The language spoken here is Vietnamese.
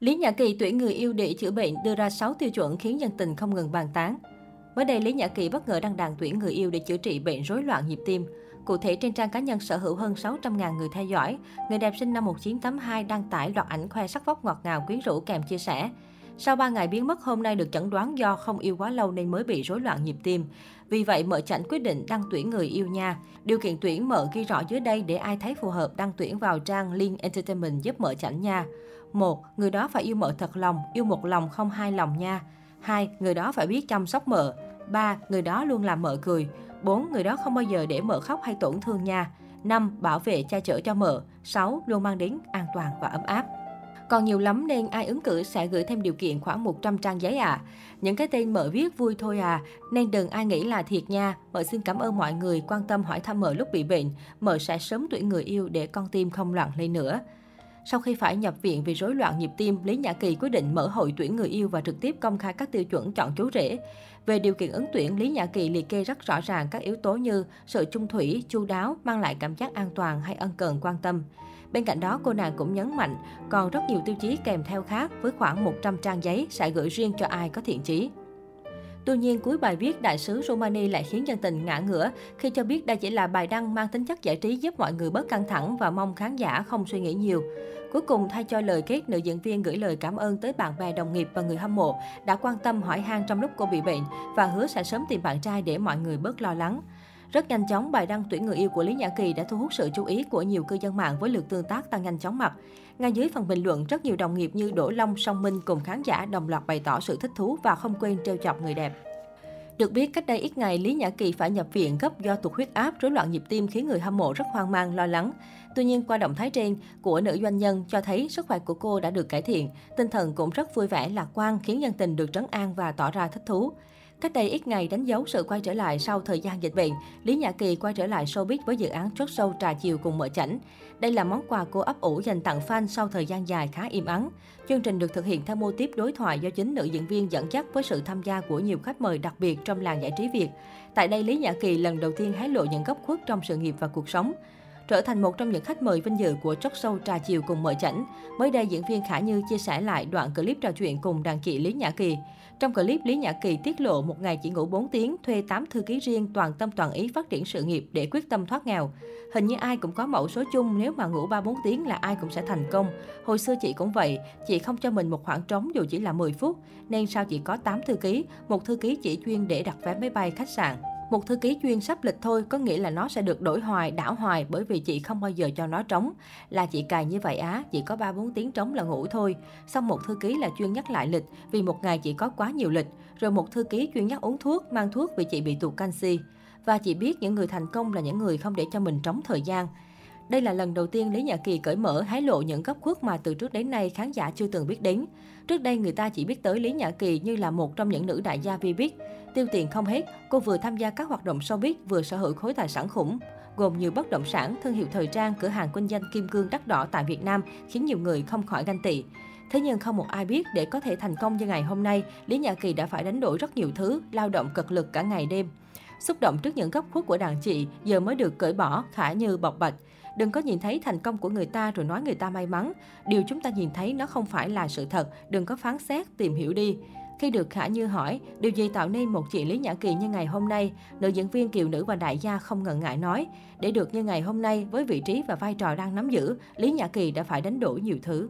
Lý Nhã Kỳ tuyển người yêu để chữa bệnh đưa ra 6 tiêu chuẩn khiến dân tình không ngừng bàn tán. Mới đây, Lý Nhã Kỳ bất ngờ đăng đàn tuyển người yêu để chữa trị bệnh rối loạn nhịp tim. Cụ thể, trên trang cá nhân sở hữu hơn 600.000 người theo dõi, người đẹp sinh năm 1982 đăng tải loạt ảnh khoe sắc vóc ngọt ngào quyến rũ kèm chia sẻ. Sau 3 ngày biến mất hôm nay được chẩn đoán do không yêu quá lâu nên mới bị rối loạn nhịp tim. Vì vậy, mợ chảnh quyết định đăng tuyển người yêu nha. Điều kiện tuyển mợ ghi rõ dưới đây để ai thấy phù hợp đăng tuyển vào trang Link Entertainment giúp mợ chảnh nha. 1. Người đó phải yêu mợ thật lòng, yêu một lòng không hai lòng nha. 2. Người đó phải biết chăm sóc mợ. 3. Người đó luôn làm mợ cười. 4. Người đó không bao giờ để mợ khóc hay tổn thương nha. 5. Bảo vệ che chở cho mợ. 6. Luôn mang đến an toàn và ấm áp. Còn nhiều lắm nên ai ứng cử sẽ gửi thêm điều kiện khoảng 100 trang giấy à. Những cái tên mở viết vui thôi à, nên đừng ai nghĩ là thiệt nha. Mợ xin cảm ơn mọi người quan tâm hỏi thăm mợ lúc bị bệnh. Mợ sẽ sớm tuyển người yêu để con tim không loạn lên nữa. Sau khi phải nhập viện vì rối loạn nhịp tim, Lý Nhã Kỳ quyết định mở hội tuyển người yêu và trực tiếp công khai các tiêu chuẩn chọn chú rể. Về điều kiện ứng tuyển, Lý Nhã Kỳ liệt kê rất rõ ràng các yếu tố như sự trung thủy, chu đáo, mang lại cảm giác an toàn hay ân cần quan tâm. Bên cạnh đó, cô nàng cũng nhấn mạnh còn rất nhiều tiêu chí kèm theo khác với khoảng 100 trang giấy sẽ gửi riêng cho ai có thiện chí. Tuy nhiên, cuối bài viết, đại sứ Romani lại khiến dân tình ngã ngửa khi cho biết đây chỉ là bài đăng mang tính chất giải trí giúp mọi người bớt căng thẳng và mong khán giả không suy nghĩ nhiều. Cuối cùng, thay cho lời kết, nữ diễn viên gửi lời cảm ơn tới bạn bè đồng nghiệp và người hâm mộ đã quan tâm hỏi han trong lúc cô bị bệnh và hứa sẽ sớm tìm bạn trai để mọi người bớt lo lắng. Rất nhanh chóng, bài đăng tuyển người yêu của Lý Nhã Kỳ đã thu hút sự chú ý của nhiều cư dân mạng với lượt tương tác tăng nhanh chóng mặt. Ngay dưới phần bình luận, rất nhiều đồng nghiệp như Đỗ Long, Song Minh cùng khán giả đồng loạt bày tỏ sự thích thú và không quên trêu chọc người đẹp. Được biết, cách đây ít ngày, Lý Nhã Kỳ phải nhập viện gấp do tụt huyết áp, rối loạn nhịp tim khiến người hâm mộ rất hoang mang, lo lắng. Tuy nhiên, qua động thái trên của nữ doanh nhân cho thấy sức khỏe của cô đã được cải thiện, tinh thần cũng rất vui vẻ, lạc quan, khiến nhân tình được trấn an và tỏ ra thích thú. Cách đây ít ngày đánh dấu sự quay trở lại sau thời gian dịch bệnh, Lý Nhã Kỳ quay trở lại showbiz với dự án chốt sâu trà chiều cùng mở chảnh. Đây là món quà cô ấp ủ dành tặng fan sau thời gian dài khá im ắng. Chương trình được thực hiện theo mô típ đối thoại do chính nữ diễn viên dẫn dắt với sự tham gia của nhiều khách mời đặc biệt trong làng giải trí Việt. Tại đây, Lý Nhã Kỳ lần đầu tiên hé lộ những góc khuất trong sự nghiệp và cuộc sống trở thành một trong những khách mời vinh dự của talk show trà chiều cùng Mở chảnh. Mới đây, diễn viên Khả Như chia sẻ lại đoạn clip trò chuyện cùng đàn chị Lý Nhã Kỳ. Trong clip, Lý Nhã Kỳ tiết lộ một ngày chỉ ngủ 4 tiếng, thuê 8 thư ký riêng toàn tâm toàn ý phát triển sự nghiệp để quyết tâm thoát nghèo. Hình như ai cũng có mẫu số chung, nếu mà ngủ 3-4 tiếng là ai cũng sẽ thành công. Hồi xưa chị cũng vậy, chị không cho mình một khoảng trống dù chỉ là 10 phút, nên sao chị có 8 thư ký, một thư ký chỉ chuyên để đặt vé máy bay khách sạn. Một thư ký chuyên sắp lịch thôi có nghĩa là nó sẽ được đổi hoài, đảo hoài bởi vì chị không bao giờ cho nó trống. Là chị cài như vậy á, chỉ có 3-4 tiếng trống là ngủ thôi. Xong một thư ký là chuyên nhắc lại lịch vì một ngày chị có quá nhiều lịch. Rồi một thư ký chuyên nhắc uống thuốc, mang thuốc vì chị bị tụt canxi. Và chị biết những người thành công là những người không để cho mình trống thời gian. Đây là lần đầu tiên Lý Nhã Kỳ cởi mở hái lộ những góc khuất mà từ trước đến nay khán giả chưa từng biết đến. Trước đây người ta chỉ biết tới Lý Nhã Kỳ như là một trong những nữ đại gia vi biết. Tiêu tiền không hết, cô vừa tham gia các hoạt động showbiz vừa sở hữu khối tài sản khủng gồm nhiều bất động sản, thương hiệu thời trang, cửa hàng kinh doanh kim cương đắt đỏ tại Việt Nam khiến nhiều người không khỏi ganh tị. Thế nhưng không một ai biết để có thể thành công như ngày hôm nay, Lý Nhã Kỳ đã phải đánh đổi rất nhiều thứ, lao động cực lực cả ngày đêm. Xúc động trước những góc khuất của đàn chị, giờ mới được cởi bỏ, khả như bọc bạch. Đừng có nhìn thấy thành công của người ta rồi nói người ta may mắn. Điều chúng ta nhìn thấy nó không phải là sự thật, đừng có phán xét, tìm hiểu đi. Khi được Khả Như hỏi, điều gì tạo nên một chị Lý Nhã Kỳ như ngày hôm nay, nữ diễn viên kiều nữ và đại gia không ngần ngại nói, để được như ngày hôm nay với vị trí và vai trò đang nắm giữ, Lý Nhã Kỳ đã phải đánh đổi nhiều thứ.